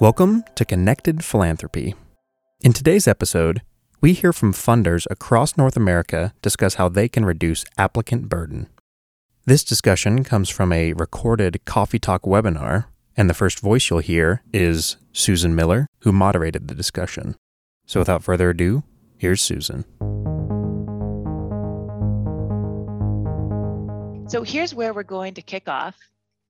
Welcome to Connected Philanthropy. In today's episode, we hear from funders across North America discuss how they can reduce applicant burden. This discussion comes from a recorded Coffee Talk webinar, and the first voice you'll hear is Susan Miller, who moderated the discussion. So without further ado, here's Susan. So here's where we're going to kick off.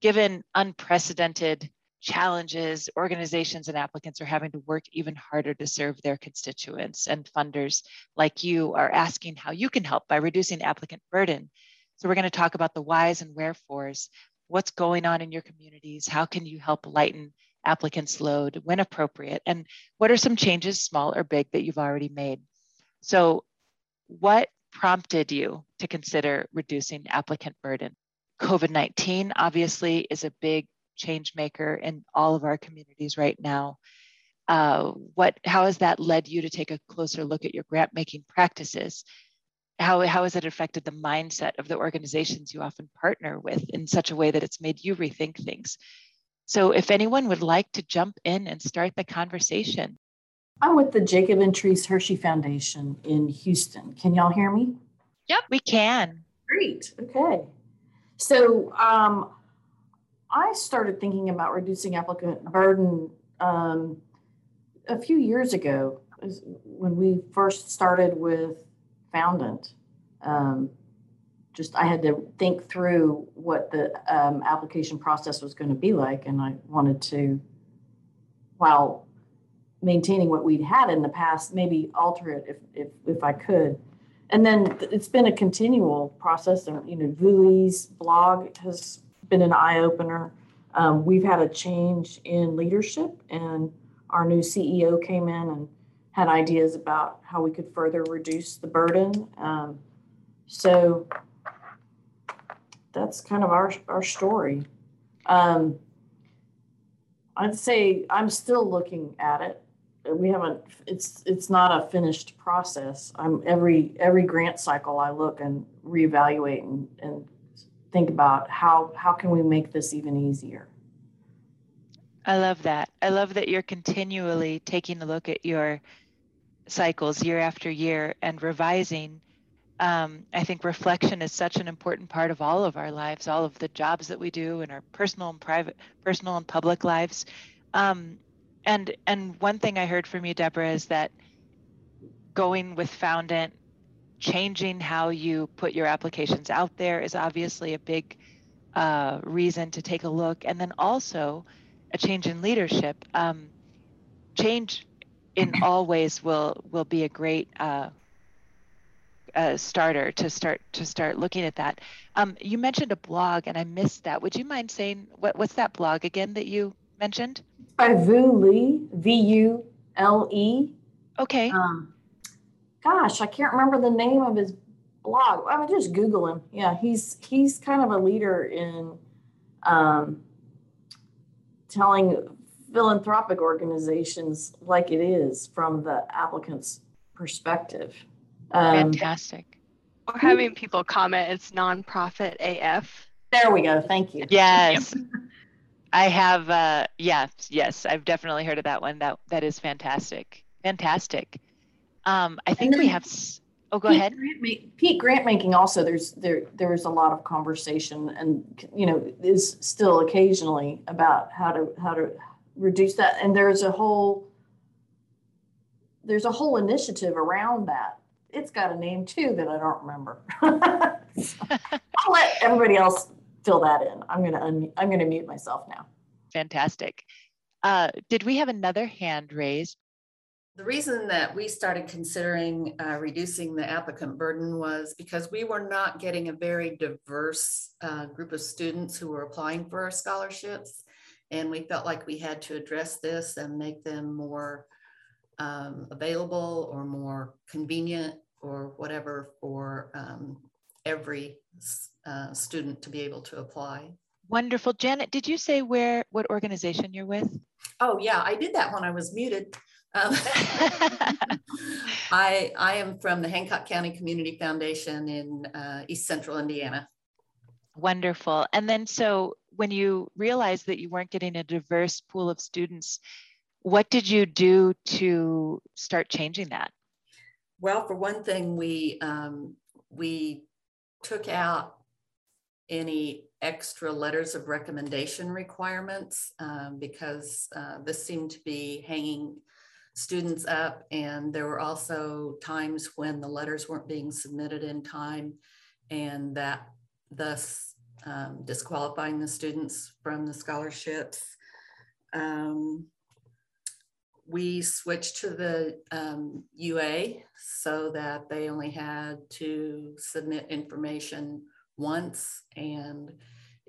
Given unprecedented challenges, organizations and applicants are having to work even harder to serve their constituents, and funders like you are asking how you can help by reducing applicant burden. So, we're going to talk about the whys and wherefores, what's going on in your communities, how can you help lighten applicants' load when appropriate, and what are some changes, small or big, that you've already made. So, what prompted you to consider reducing applicant burden? COVID 19 obviously is a big change maker in all of our communities right now. Uh, what, how has that led you to take a closer look at your grant making practices? How, how has it affected the mindset of the organizations you often partner with in such a way that it's made you rethink things? So, if anyone would like to jump in and start the conversation, I'm with the Jacob and Terese Hershey Foundation in Houston. Can y'all hear me? Yep, we can. Great. Okay. So, um, I started thinking about reducing applicant burden um, a few years ago when we first started with Foundant. Um, just I had to think through what the um, application process was going to be like, and I wanted to, while maintaining what we'd had in the past, maybe alter it if if, if I could. And then it's been a continual process. And you know, Vu Le's blog has been an eye opener. Um, we've had a change in leadership, and our new CEO came in and had ideas about how we could further reduce the burden. Um, so that's kind of our our story. Um, I'd say I'm still looking at it. We haven't. It's it's not a finished process. I'm every every grant cycle I look and reevaluate and, and think about how how can we make this even easier? I love that. I love that you're continually taking a look at your cycles year after year and revising. Um, i think reflection is such an important part of all of our lives all of the jobs that we do in our personal and private personal and public lives. Um, and and one thing i heard from you deborah is that going with foundant changing how you put your applications out there is obviously a big uh, reason to take a look. And then also a change in leadership. Um, change in all ways will will be a great uh, uh, starter to start to start looking at that. Um, you mentioned a blog, and I missed that. Would you mind saying what what's that blog again that you mentioned? By Vu Le, V U L E. Okay. Um, gosh, I can't remember the name of his blog. I mean, just Google him. Yeah, he's he's kind of a leader in um, telling philanthropic organizations like it is from the applicant's perspective. Um, Fantastic. Or having people comment it's nonprofit AF. There we go. Thank you. Yes. I have uh yes, yes, I've definitely heard of that one. That that is fantastic. Fantastic. Um, I think we have. Oh, go Pete ahead. Grant, Pete grant making also. There's there there's a lot of conversation, and you know is still occasionally about how to how to reduce that. And there's a whole there's a whole initiative around that. It's got a name too that I don't remember. I'll let everybody else fill that in. I'm gonna un- I'm gonna mute myself now. Fantastic. Uh, did we have another hand raised? The reason that we started considering uh, reducing the applicant burden was because we were not getting a very diverse uh, group of students who were applying for our scholarships. And we felt like we had to address this and make them more um, available or more convenient or whatever for um, every uh, student to be able to apply. Wonderful. Janet, did you say where, what organization you're with? Oh yeah, I did that when I was muted. Um, I, I am from the Hancock County Community Foundation in uh, East Central Indiana. Wonderful. And then, so when you realized that you weren't getting a diverse pool of students, What did you do to start changing that? Well, for one thing, we um, we took out any extra letters of recommendation requirements um, because uh, this seemed to be hanging students up. And there were also times when the letters weren't being submitted in time and that thus um, disqualifying the students from the scholarships. Um, we switched to the um, UA so that they only had to submit information once and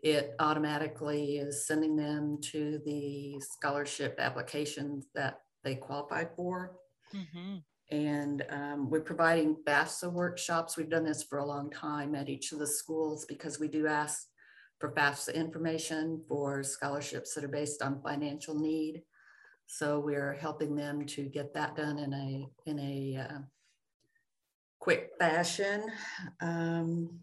it automatically is sending them to the scholarship applications that they qualified for. Mm-hmm. And um, we're providing FAFSA workshops. We've done this for a long time at each of the schools because we do ask for FAFSA information for scholarships that are based on financial need. So we're helping them to get that done in a in a uh, quick fashion. Um,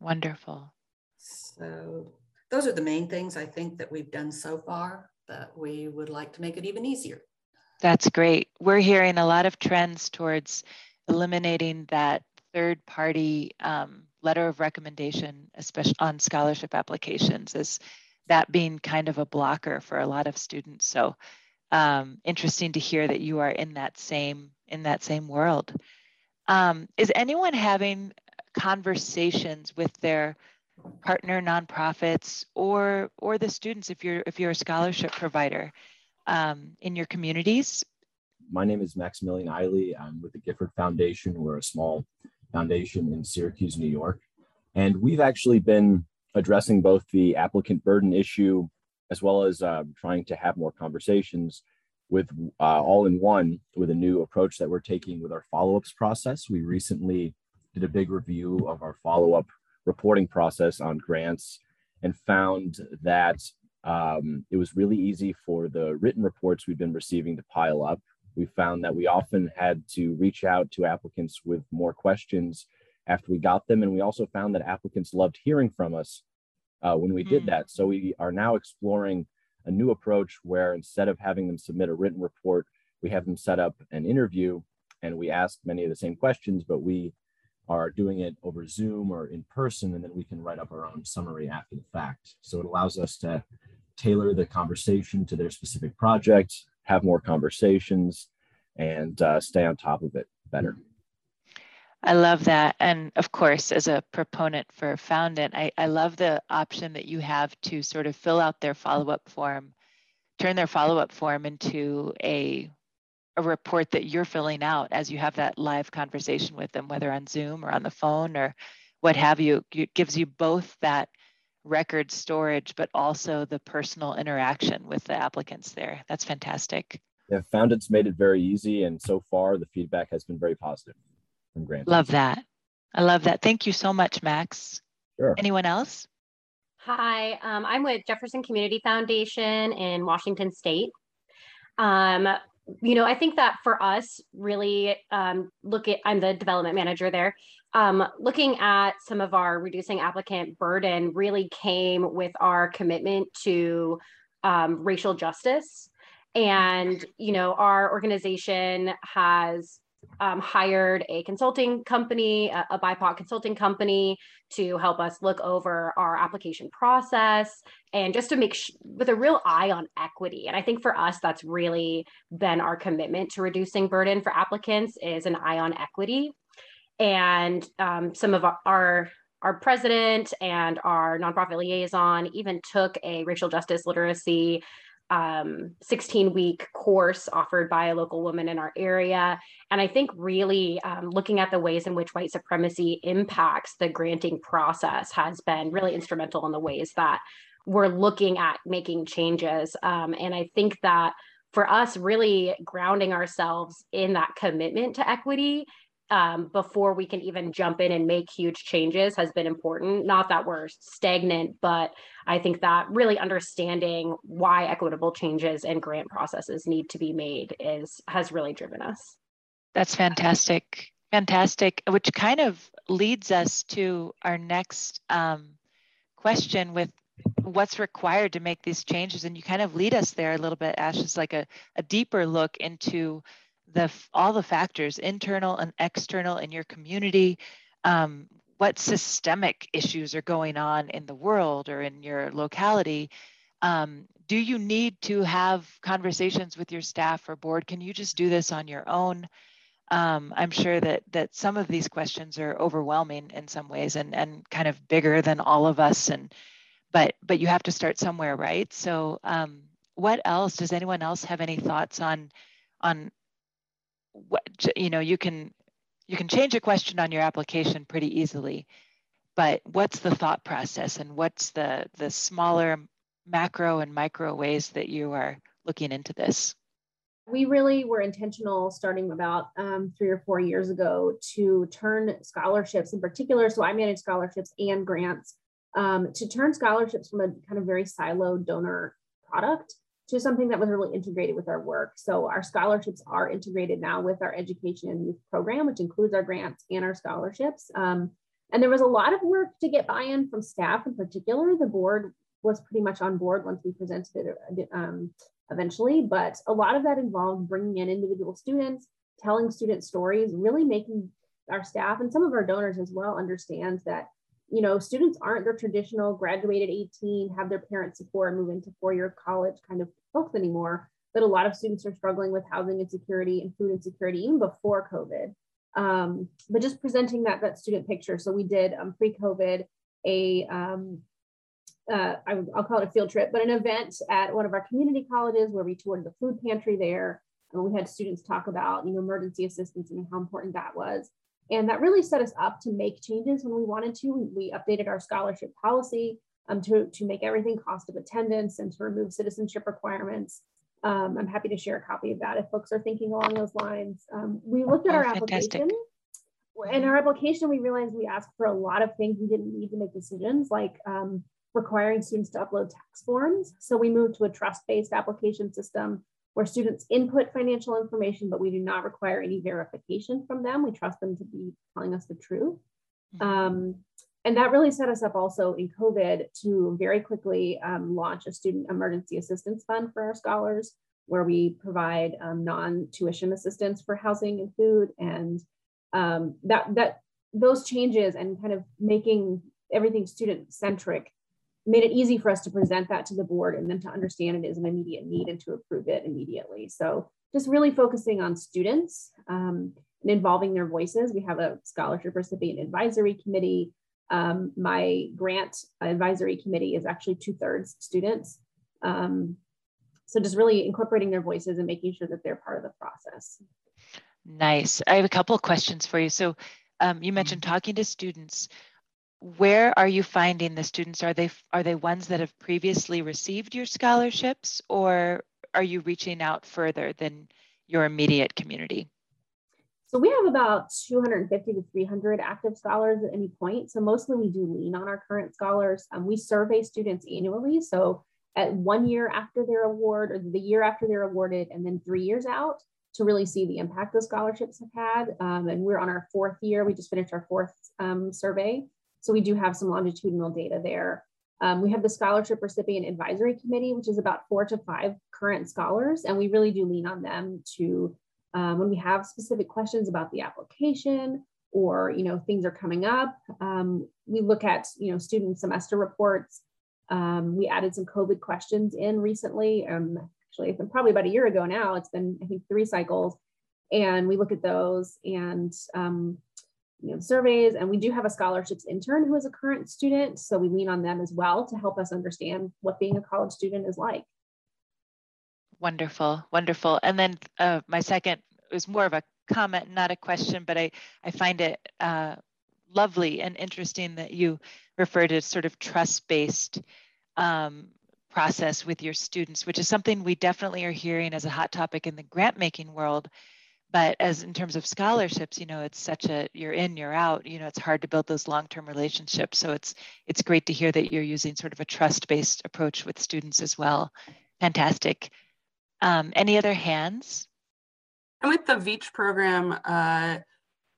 Wonderful. So those are the main things I think that we've done so far, but we would like to make it even easier. That's great. We're hearing a lot of trends towards eliminating that third party um, letter of recommendation, especially on scholarship applications, as that being kind of a blocker for a lot of students. So um, interesting to hear that you are in that same in that same world. Um, is anyone having conversations with their partner nonprofits or or the students if you're if you're a scholarship provider um, in your communities? My name is Maximilian Eiley. I'm with the Gifford Foundation. We're a small foundation in Syracuse, New York. And we've actually been addressing both the applicant burden issue as well as uh, trying to have more conversations with uh, all in one with a new approach that we're taking with our follow-ups process. We recently did a big review of our follow-up reporting process on grants and found that um, it was really easy for the written reports we've been receiving to pile up. We found that we often had to reach out to applicants with more questions after we got them. And we also found that applicants loved hearing from us uh, when we mm. did that. So we are now exploring a new approach where instead of having them submit a written report, we have them set up an interview and we ask many of the same questions, but we are doing it over Zoom or in person, and then we can write up our own summary after the fact. So it allows us to tailor the conversation to their specific project, have more conversations, and uh, stay on top of it better. I love that. And of course, as a proponent for Foundant, I, I love the option that you have to sort of fill out their follow up form, turn their follow up form into a, a report that you're filling out as you have that live conversation with them, whether on Zoom or on the phone or what have you. It gives you both that record storage, but also the personal interaction with the applicants there. That's fantastic. Yeah, Foundant's made it very easy. And so far, the feedback has been very positive from Grant. Love that. I love that. Thank you so much, Max. Sure. Anyone else? Hi, um, I'm with Jefferson Community Foundation in Washington State. Um, you know, I think that for us, really um, look at, I'm the development manager there. Um, looking at some of our reducing applicant burden really came with our commitment to um, racial justice. And, you know, our organization has um, hired a consulting company, a, a BIPOC consulting company to help us look over our application process and just to make sh- with a real eye on equity. And I think for us, that's really been our commitment to reducing burden for applicants is an eye on equity. And um, some of our our president and our nonprofit liaison even took a racial justice literacy um, 16 week course offered by a local woman in our area. And I think really um, looking at the ways in which white supremacy impacts the granting process has been really instrumental in the ways that we're looking at making changes. Um, and I think that for us, really grounding ourselves in that commitment to equity um, before we can even jump in and make huge changes has been important. Not that we're stagnant, but I think that really understanding why equitable changes and grant processes need to be made is has really driven us. That's fantastic. Fantastic, which kind of leads us to our next um, question with what's required to make these changes and you kind of lead us there a little bit ash is like a, a deeper look into the all the factors internal and external in your community um, what systemic issues are going on in the world or in your locality um, do you need to have conversations with your staff or board? Can you just do this on your own? Um, i'm sure that that some of these questions are overwhelming in some ways and and kind of bigger than all of us and but but you have to start somewhere right? So um, what else does anyone else have any thoughts on on you know you can you can change a question on your application pretty easily but what's the thought process and what's the the smaller macro and micro ways that you are looking into this? We really were intentional starting about um, three or four years ago to turn scholarships in particular so i manage scholarships and grants um, to turn scholarships from a kind of very siloed donor product to something that was really integrated with our work. So our scholarships are integrated now with our education and youth program, which includes our grants and our scholarships. Um, and there was a lot of work to get buy-in from staff in particular. The board was pretty much on board once we presented it um, eventually, but a lot of that involved bringing in individual students, telling student stories, really making our staff and some of our donors as well understand that you know, students aren't their traditional graduated 18, have their parents support, move into four-year college kind of folks anymore. But a lot of students are struggling with housing insecurity and food insecurity even before COVID. Um, but just presenting that that student picture. So we did um, pre-COVID a um, uh, I, will call it a field trip, but an event at one of our community colleges where we toured the food pantry there. And we had students talk about, you know, emergency assistance and how important that was. And that really set us up to make changes when we wanted to. We updated our scholarship policy um, to, to make everything cost of attendance and to remove citizenship requirements. Um, I'm happy to share a copy of that if folks are thinking along those lines. Um, we looked at oh, our application. In our application, we realized we asked for a lot of things we didn't need to make decisions, like um, requiring students to upload tax forms. So we moved to a trust-based application system where students input financial information, but we do not require any verification from them. We trust them to be telling us the truth. Mm-hmm. Um, and that really set us up also in COVID to very quickly um, launch a student emergency assistance fund for our scholars, where we provide um, non-tuition assistance for housing and food. And um, that that those changes and kind of making everything student centric made it easy for us to present that to the board and then to understand it is an immediate need and to approve it immediately. So just really focusing on students um, and involving their voices. We have a scholarship recipient advisory committee. Um, my grant advisory committee is actually two thirds students. Um, so just really incorporating their voices and making sure that they're part of the process. Nice. I have a couple of questions for you. So um, you mentioned talking to students where are you finding the students? Are they are they ones that have previously received your scholarships, or are you reaching out further than your immediate community? So we have about 250 to 300 active scholars at any point. So mostly we do lean on our current scholars. Um, we survey students annually. So at one year after their award or the year after they're awarded and then three years out to really see the impact those scholarships have had. Um, and we're on our fourth year. We just finished our fourth um, survey. So we do have some longitudinal data there. Um, we have the Scholarship Recipient Advisory Committee, which is about four to five current scholars, and we really do lean on them to, um, when we have specific questions about the application or, you know, things are coming up, um, we look at, you know, student semester reports. Um, we added some COVID questions in recently, um, actually, it's been probably about a year ago now. It's been, I think, three cycles. And we look at those and um, you know, surveys. And we do have a scholarships intern who is a current student. So we lean on them as well to help us understand what being a college student is like. Wonderful, wonderful. And then uh, my second was more of a comment, not a question, but I, I find it uh, lovely and interesting that you refer to sort of trust-based um, process with your students, which is something we definitely are hearing as a hot topic in the grant making world but as in terms of scholarships you know it's such a you're in you're out you know it's hard to build those long-term relationships. So it's it's great to hear that you're using sort of a trust-based approach with students as well. Fantastic. Um, any other hands? I'm with the Veatch program uh,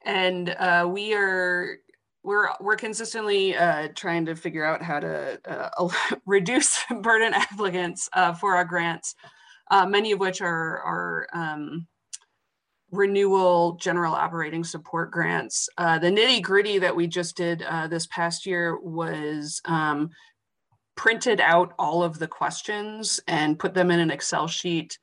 and uh, we are we're we're consistently uh, trying to figure out how to uh, reduce burden applicants uh, for our grants, uh, many of which are are um, renewal general operating support grants. Uh, the nitty gritty that we just did uh, this past year was um, printed out all of the questions and put them in an Excel sheet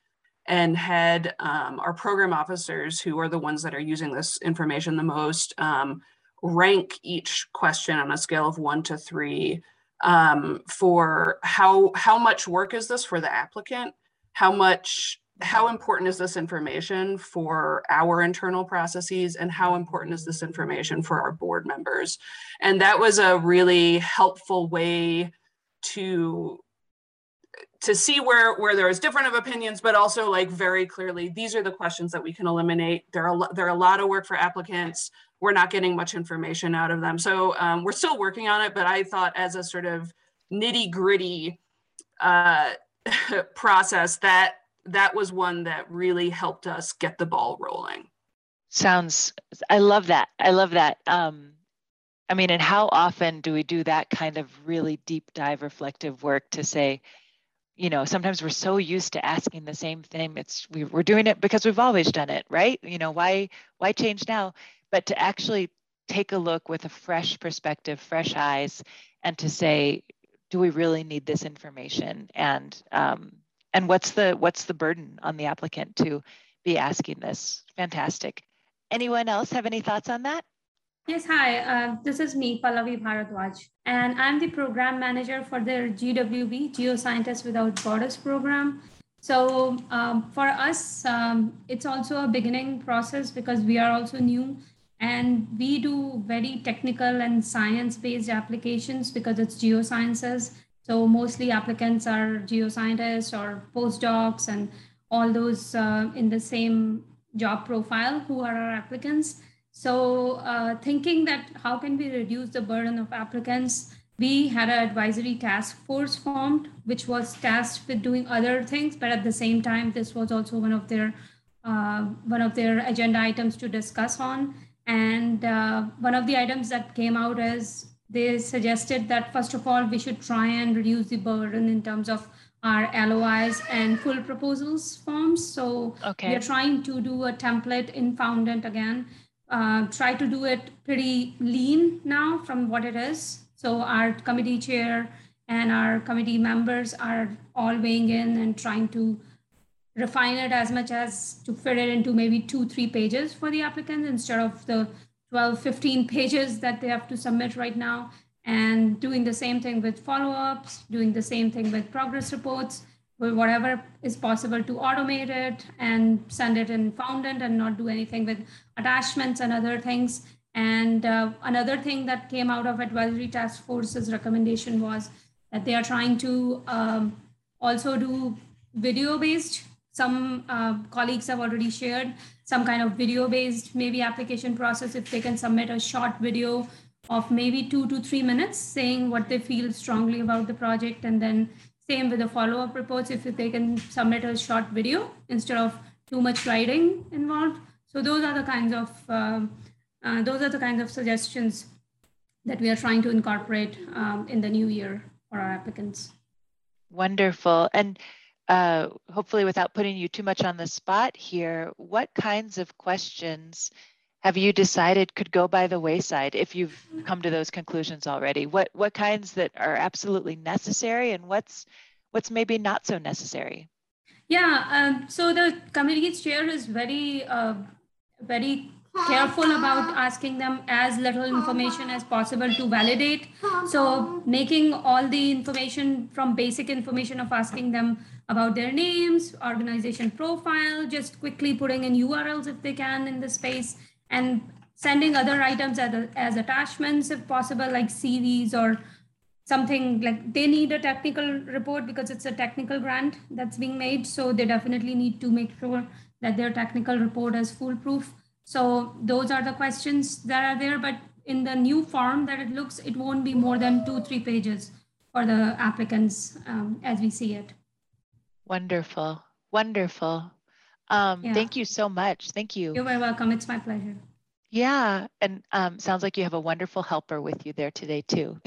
and had um, our program officers, who are the ones that are using this information the most, um, rank each question on a scale of one to three um, for how how much work is this for the applicant, how much how important is this information for our internal processes and how important is this information for our board members? And that was a really helpful way to to see where where there is different of opinions but also like very clearly these are the questions that we can eliminate. There are there are a lot of work for applicants. We're not getting much information out of them. So um, we're still working on it but i thought as a sort of nitty gritty uh, process that that was one that really helped us get the ball rolling. Sounds i love that. I love that. Um, i mean and how often do we do that kind of really deep dive reflective work to say you know sometimes we're so used to asking the same thing it's we, we're doing it because we've always done it right? You know why why change now? But to actually take a look with a fresh perspective fresh eyes and to say do we really need this information? And um, and what's the what's the burden on the applicant to be asking this fantastic anyone else have any thoughts on that Yes, hi. Uh, this is me, Pallavi Bharadwaj, and I'm the program manager for the GWB, Geoscientists Without Borders program. So um, for us, um, it's also a beginning process because we are also new and we do very technical and science-based applications because it's geosciences. So mostly applicants are geoscientists or postdocs and all those uh, in the same job profile who are our applicants. So uh, thinking that how can we reduce the burden of applicants, we had an advisory task force formed, which was tasked with doing other things, but at the same time, this was also one of their uh, one of their agenda items to discuss on. And uh, one of the items that came out is they suggested that first of all, we should try and reduce the burden in terms of our LOIs and full proposals forms. So okay. we are trying to do a template in Foundant again uh, try to do it pretty lean now from what it is. So our committee chair and our committee members are all weighing in and trying to refine it as much as to fit it into maybe two, three pages for the applicants instead of the 12, 15 pages that they have to submit right now. And doing the same thing with follow-ups, doing the same thing with progress reports, whatever is possible to automate it and send it in Foundant and not do anything with attachments and other things. And uh, another thing that came out of advisory task force's recommendation was that they are trying to um, also do video based. Some uh, colleagues have already shared some kind of video based maybe application process if they can submit a short video of maybe two to three minutes saying what they feel strongly about the project and then same with the follow-up reports, if they can submit a short video instead of too much writing involved. So those are the kinds of uh, uh, those are the kinds of suggestions that we are trying to incorporate um, in the new year for our applicants. Wonderful. And uh, hopefully without putting you too much on the spot here, what kinds of questions have you decided could go by the wayside if you've come to those conclusions already? What what kinds that are absolutely necessary and what's what's maybe not so necessary? Yeah, um, so the committee's chair is very uh, very careful about asking them as little information as possible to validate. So making all the information from basic information of asking them about their names, organization profile, just quickly putting in URLs if they can in the space and sending other items as, as attachments if possible, like CVs or something like they need a technical report because it's a technical grant that's being made. So they definitely need to make sure that their technical report is foolproof. So those are the questions that are there. But in the new form that it looks, it won't be more than two, three pages for the applicants um, as we see it. Wonderful. Wonderful. Um, yeah. Thank you so much. Thank you. You're very welcome. It's my pleasure. Yeah, and um, sounds like you have a wonderful helper with you there today too.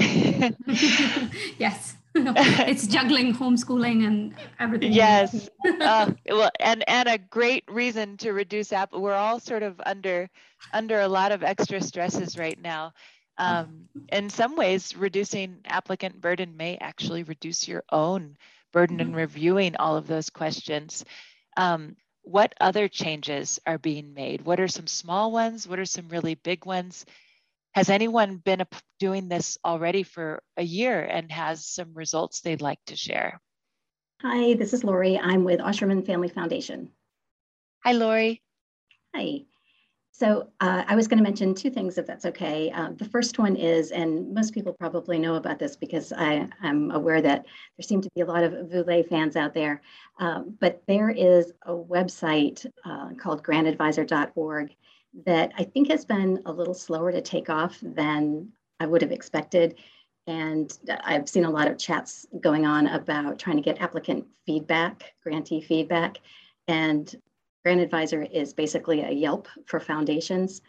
yes, it's juggling homeschooling and everything. Yes, uh, well, and and a great reason to reduce app. We're all sort of under under a lot of extra stresses right now. Um, in some ways, reducing applicant burden may actually reduce your own burden in reviewing all of those questions. Um, what other changes are being made? What are some small ones? What are some really big ones? Has anyone been doing this already for a year and has some results they'd like to share? Hi, this is Lori. I'm with Osherman Family Foundation. Hi, Lori. Hi. So uh, I was going to mention two things, if that's okay. Uh, the first one is, and most people probably know about this because I, am aware that there seem to be a lot of Vu Le fans out there, um, but there is a website uh, called grantadvisor.org that I think has been a little slower to take off than I would have expected. And I've seen a lot of chats going on about trying to get applicant feedback, grantee feedback. And Grant Advisor is basically a Yelp for foundations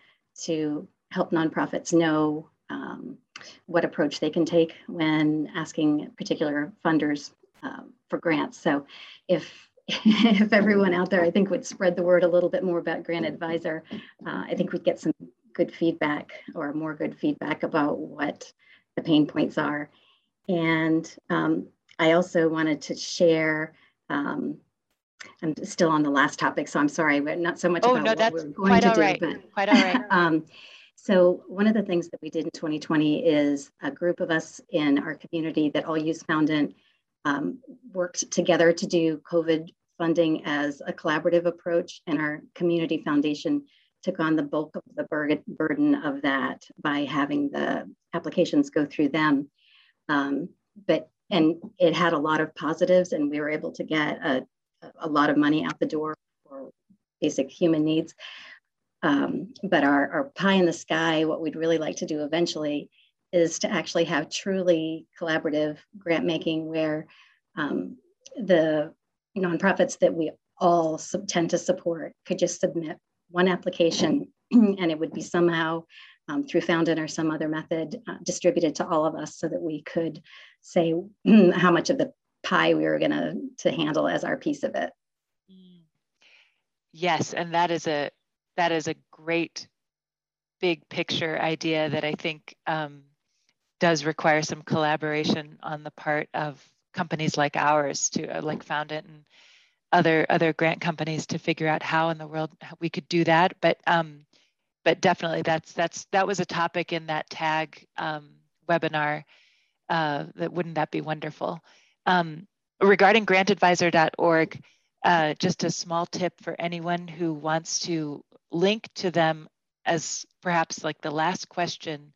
to help nonprofits know um, what approach they can take when asking particular funders um, for grants. So if if everyone out there, I think, would spread the word a little bit more about Grant Advisor, uh, I think we'd get some good feedback or more good feedback about what the pain points are. And um, I also wanted to share um, I'm still on the last topic, so I'm sorry, but not so much oh, about no, what that's we're going quite to all do. Right. But, quite all right. um, so one of the things that we did in 2020 is a group of us in our community that all use Foundant um, worked together to do COVID funding as a collaborative approach, and our community foundation took on the bulk of the burden of that by having the applications go through them. Um, but and it had a lot of positives, and we were able to get a a lot of money out the door for basic human needs. Um, but our, our pie in the sky, what we'd really like to do eventually is to actually have truly collaborative grant making where um, the nonprofits that we all sub- tend to support could just submit one application and it would be somehow um, through Foundant or some other method uh, distributed to all of us so that we could say how much of the pie we were going to to handle as our piece of it. Yes, and that is a that is a great big picture idea that I think um, does require some collaboration on the part of companies like ours to uh, like Foundant and other other grant companies to figure out how in the world we could do that. But um, but definitely that's that's that was a topic in that tag um, webinar. Uh, that wouldn't that be wonderful? Um, regarding grantadvisor.org, uh, just a small tip for anyone who wants to link to them as perhaps like the last question,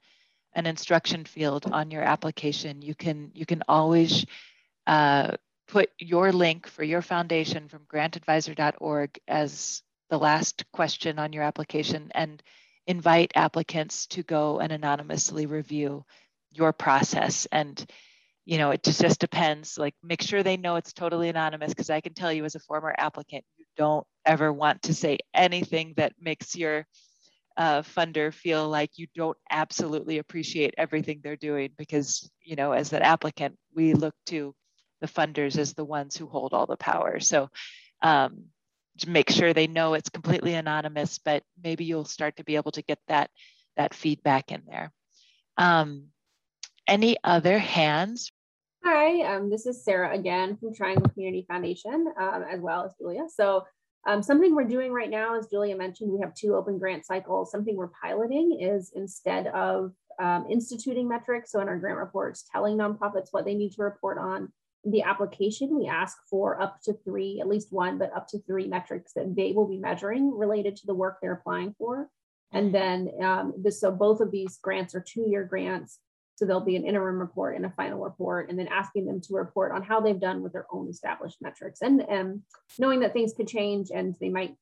an instruction field on your application. You can you can always uh, put your link for your foundation from grantadvisor.org as the last question on your application and invite applicants to go and anonymously review your process and you know, it just, just depends. Like, make sure they know it's totally anonymous because I can tell you as a former applicant, you don't ever want to say anything that makes your uh, funder feel like you don't absolutely appreciate everything they're doing because, you know, as an applicant, we look to the funders as the ones who hold all the power. So, um, make sure they know it's completely anonymous, but maybe you'll start to be able to get that that feedback in there. Um, any other hands Hi, um, this is Sarah again from Triangle Community Foundation, um, as well as Julia. So um, something we're doing right now, as Julia mentioned, we have two open grant cycles. Something we're piloting is instead of um, instituting metrics, so in our grant reports, telling nonprofits what they need to report on, the application, we ask for up to three, at least one, but up to three metrics that they will be measuring related to the work they're applying for. And then um, this, so both of these grants are two-year grants so there'll be an interim report and a final report, and then asking them to report on how they've done with their own established metrics. And um, knowing that things could change and they might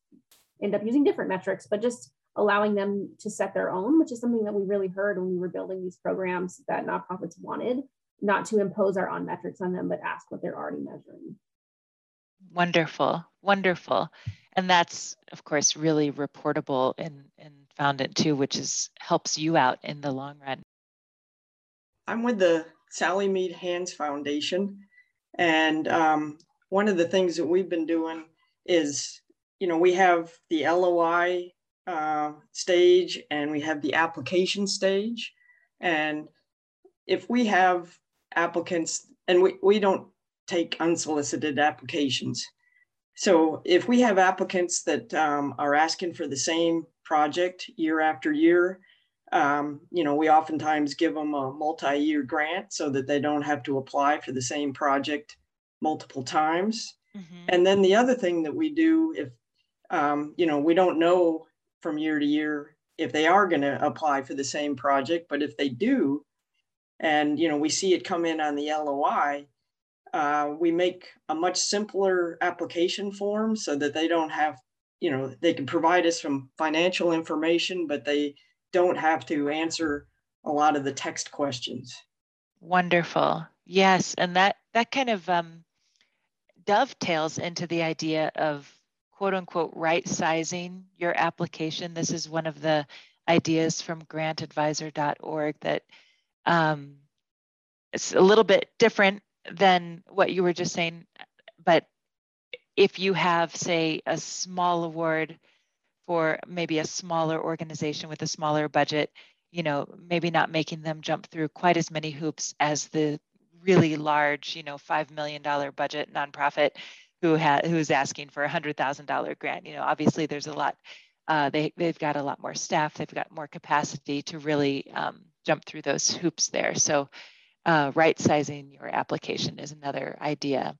end up using different metrics, but just allowing them to set their own, which is something that we really heard when we were building these programs that nonprofits wanted, not to impose our own metrics on them, but ask what they're already measuring. Wonderful, wonderful. And that's, of course, really reportable and, in Foundant too, which is helps you out in the long run. I'm with the Sally Mead Hands Foundation. And um, one of the things that we've been doing is, you know, we have the LOI uh, stage and we have the application stage. And if we have applicants, and we, we don't take unsolicited applications. So if we have applicants that um, are asking for the same project year after year, um, you know, we oftentimes give them a multi-year grant so that they don't have to apply for the same project multiple times. Mm-hmm. And then the other thing that we do, if um, you know, we don't know from year to year if they are going to apply for the same project, but if they do, and you know, we see it come in on the LOI, uh, we make a much simpler application form so that they don't have, you know, they can provide us some financial information, but they don't have to answer a lot of the text questions. Wonderful. Yes, and that that kind of um, dovetails into the idea of quote unquote right sizing your application. This is one of the ideas from grantadvisor.org that um, it's a little bit different than what you were just saying, but if you have, say, a small award for maybe a smaller organization with a smaller budget, you know, maybe not making them jump through quite as many hoops as the really large, you know, $5 million budget nonprofit who has who's asking for a $100,000 grant. You know, obviously there's a lot, uh, they, they've got a lot more staff, they've got more capacity to really um, jump through those hoops there. So uh, right sizing your application is another idea.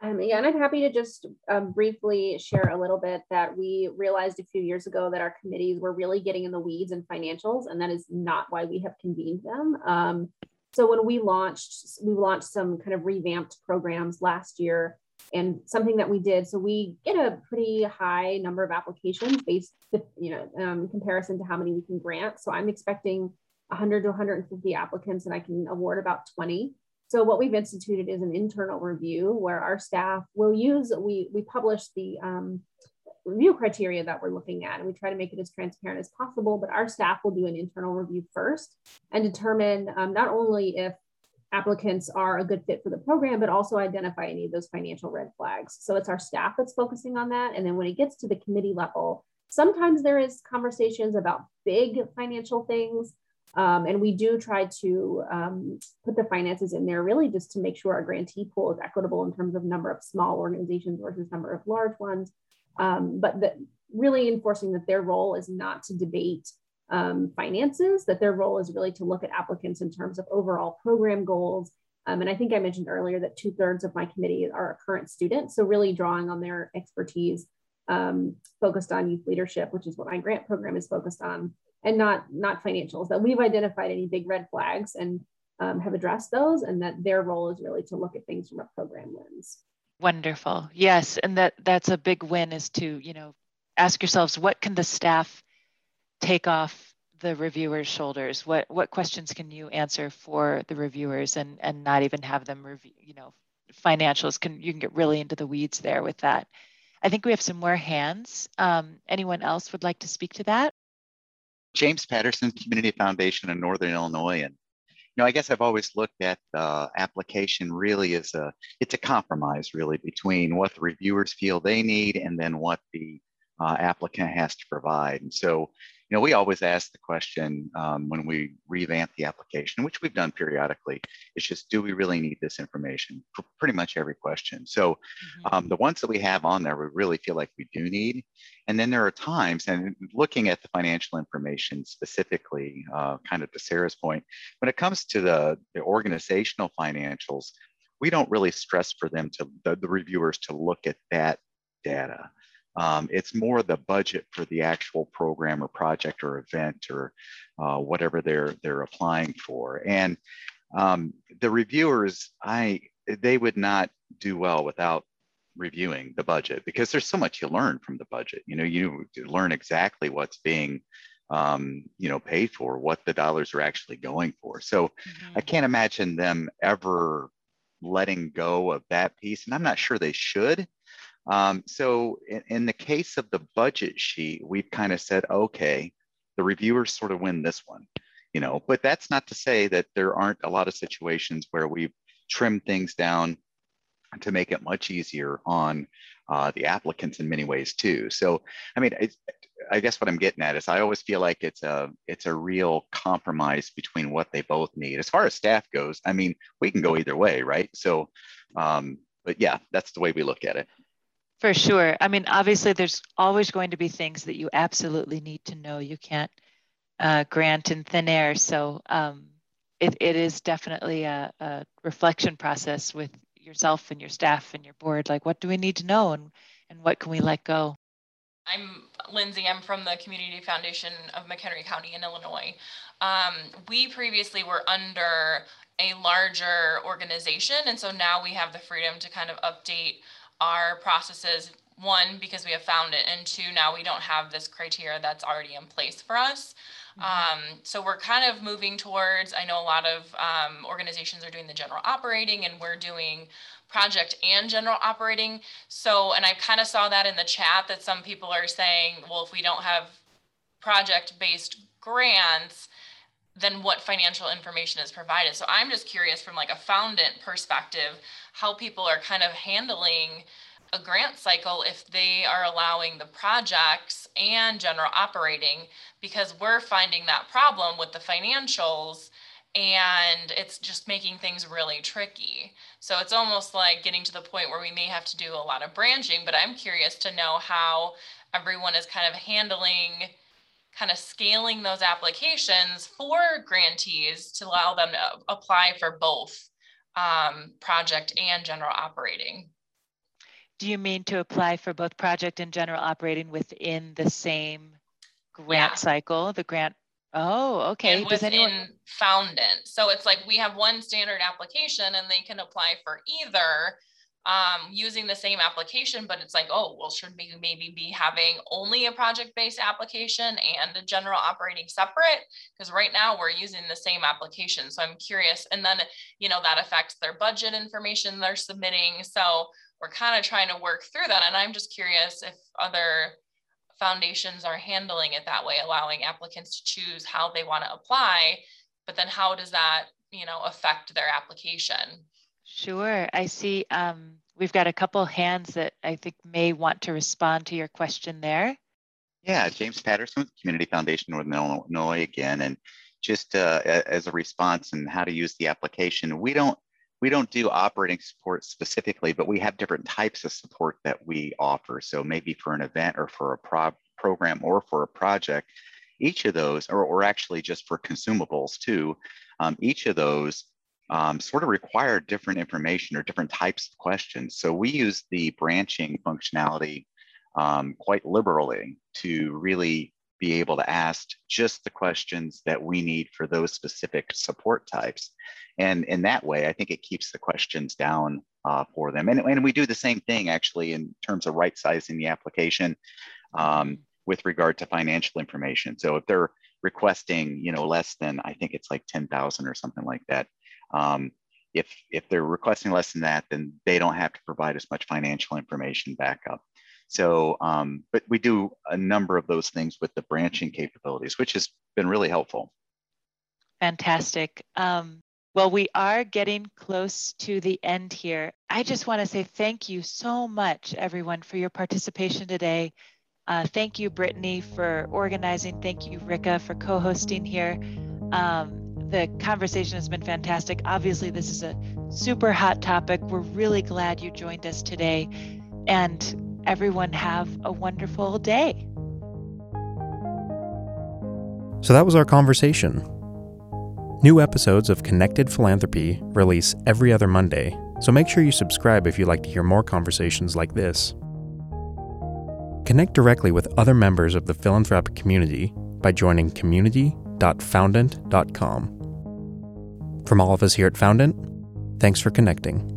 Um, yeah, and I'm happy to just um, briefly share a little bit that we realized a few years ago that our committees were really getting in the weeds and financials, and that is not why we have convened them. Um, so when we launched, we launched some kind of revamped programs last year, and something that we did. So we get a pretty high number of applications based, you know, um, in comparison to how many we can grant. So I'm expecting 100 to 150 applicants, and I can award about 20. So what we've instituted is an internal review where our staff will use, we, we publish the um, review criteria that we're looking at and we try to make it as transparent as possible, but our staff will do an internal review first and determine um, not only if applicants are a good fit for the program, but also identify any of those financial red flags. So it's our staff that's focusing on that. And then when it gets to the committee level, sometimes there is conversations about big financial things um, and we do try to um, put the finances in there really just to make sure our grantee pool is equitable in terms of number of small organizations versus number of large ones. Um, but that really enforcing that their role is not to debate um, finances, that their role is really to look at applicants in terms of overall program goals. Um, and I think I mentioned earlier that two thirds of my committee are current students. So really drawing on their expertise um, focused on youth leadership, which is what my grant program is focused on and not not financials that we've identified any big red flags and um, have addressed those and that their role is really to look at things from a program lens. Wonderful. Yes and that that's a big win is to you know ask yourselves what can the staff take off the reviewers shoulders? What what questions can you answer for the reviewers and and not even have them review you know financials can you can get really into the weeds there with that. I think we have some more hands. Um, anyone else would like to speak to that James Patterson Community Foundation in Northern Illinois. And, you know, I guess I've always looked at the application really as a, it's a compromise really between what the reviewers feel they need and then what the uh, applicant has to provide. And so, know, we always ask the question um, when we revamp the application, which we've done periodically, it's just, do we really need this information for pretty much every question? So mm-hmm. um, the ones that we have on there, we really feel like we do need. And then there are times, and looking at the financial information specifically, uh, kind of to Sarah's point, when it comes to the, the organizational financials, we don't really stress for them to, the, the reviewers to look at that data. Um, it's more the budget for the actual program or project or event or uh, whatever they're they're applying for. And um, the reviewers, I they would not do well without reviewing the budget because there's so much you learn from the budget. You know, you learn exactly what's being um, you know paid for, what the dollars are actually going for. So mm-hmm. I can't imagine them ever letting go of that piece, and I'm not sure they should Um, so in, in, the case of the budget sheet, we've kind of said, okay, the reviewers sort of win this one, you know, but that's not to say that there aren't a lot of situations where we've trimmed things down to make it much easier on uh, the applicants in many ways too. So, I mean, I guess what I'm getting at is I always feel like it's a it's a real compromise between what they both need. As far as staff goes, I mean, we can go either way, right? So, um, but yeah, that's the way we look at it. For sure. I mean, obviously, there's always going to be things that you absolutely need to know. You can't uh, grant in thin air. So um, it, it is definitely a, a reflection process with yourself and your staff and your board. Like, what do we need to know and, and what can we let go? I'm Lindsay. I'm from the Community Foundation of McHenry County in Illinois. Um, we previously were under a larger organization, and so now we have the freedom to kind of update our processes. One, because we have Foundant, and two, now we don't have this criteria that's already in place for us. Mm-hmm. Um, so we're kind of moving towards, I know a lot of um, organizations are doing the general operating and we're doing project and general operating. So, and I kind of saw that in the chat that some people are saying, well, if we don't have project based grants, then what financial information is provided. So I'm just curious from like a foundant perspective, how people are kind of handling a grant cycle if they are allowing the projects and general operating because we're finding that problem with the financials and it's just making things really tricky. So it's almost like getting to the point where we may have to do a lot of branching, but I'm curious to know how everyone is kind of handling kind of scaling those applications for grantees to allow them to apply for both um, project and general operating. Do you mean to apply for both project and general operating within the same grant yeah. cycle, the grant Oh, okay. And Does within anyone Foundant. So it's like we have one standard application and they can apply for either um, using the same application, but it's like, oh, well, should we maybe be having only a project-based application and a general operating separate? Because right now we're using the same application. So I'm curious. And then, you know, that affects their budget information they're submitting. So we're kind of trying to work through that. And I'm just curious if other foundations are handling it that way, allowing applicants to choose how they want to apply, but then how does that, you know, affect their application? Sure. I see um, we've got a couple hands that I think may want to respond to your question there. Yeah, James Patterson Community Foundation Northern Illinois again. And just uh, as a response and how to use the application, we don't we don't do operating support specifically, but we have different types of support that we offer. So maybe for an event or for a pro- program or for a project, each of those, or, or actually just for consumables too, um, each of those um, sort of require different information or different types of questions. So we use the branching functionality um, quite liberally to really be able to ask just the questions that we need for those specific support types. And in that way, I think it keeps the questions down uh, for them. And, and we do the same thing actually in terms of right sizing the application um, with regard to financial information. So if they're requesting, you know, less than, I think it's like 10,000 or something like that. Um, if, if they're requesting less than that, then they don't have to provide as much financial information back up. So, um, but we do a number of those things with the branching capabilities, which has been really helpful. Fantastic. Um, well, we are getting close to the end here. I just want to say thank you so much, everyone, for your participation today. Uh, thank you, Brittany, for organizing. Thank you, Rika, for co hosting here. Um, the conversation has been fantastic. Obviously, this is a super hot topic. We're really glad you joined us today. And everyone, have a wonderful day. So that was our conversation. New episodes of Connected Philanthropy release every other Monday, so make sure you subscribe if you'd like to hear more conversations like this. Connect directly with other members of the philanthropic community by joining community.foundant.com. From all of us here at Foundant, thanks for connecting.